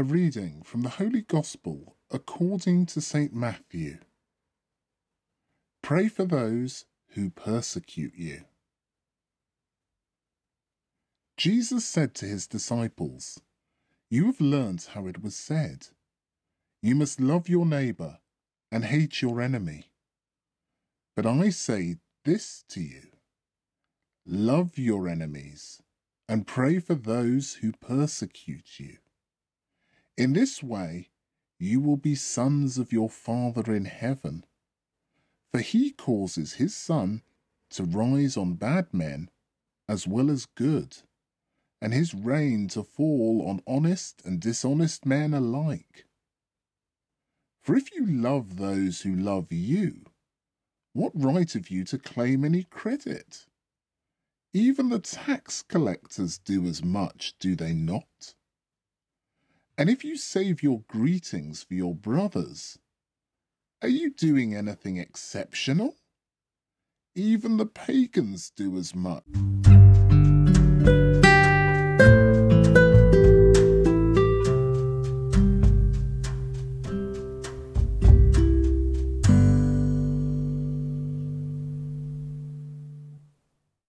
reading from the Holy Gospel according to St. Matthew. Pray for those who persecute you. Jesus said to his disciples, You have learnt how it was said, You must love your neighbour and hate your enemy. But I say this to you Love your enemies and pray for those who persecute you. In this way, you will be sons of your Father in heaven. For he causes his sun to rise on bad men as well as good, and his rain to fall on honest and dishonest men alike. For if you love those who love you, what right have you to claim any credit? Even the tax collectors do as much, do they not? And if you save your greetings for your brothers, are you doing anything exceptional? Even the pagans do as much.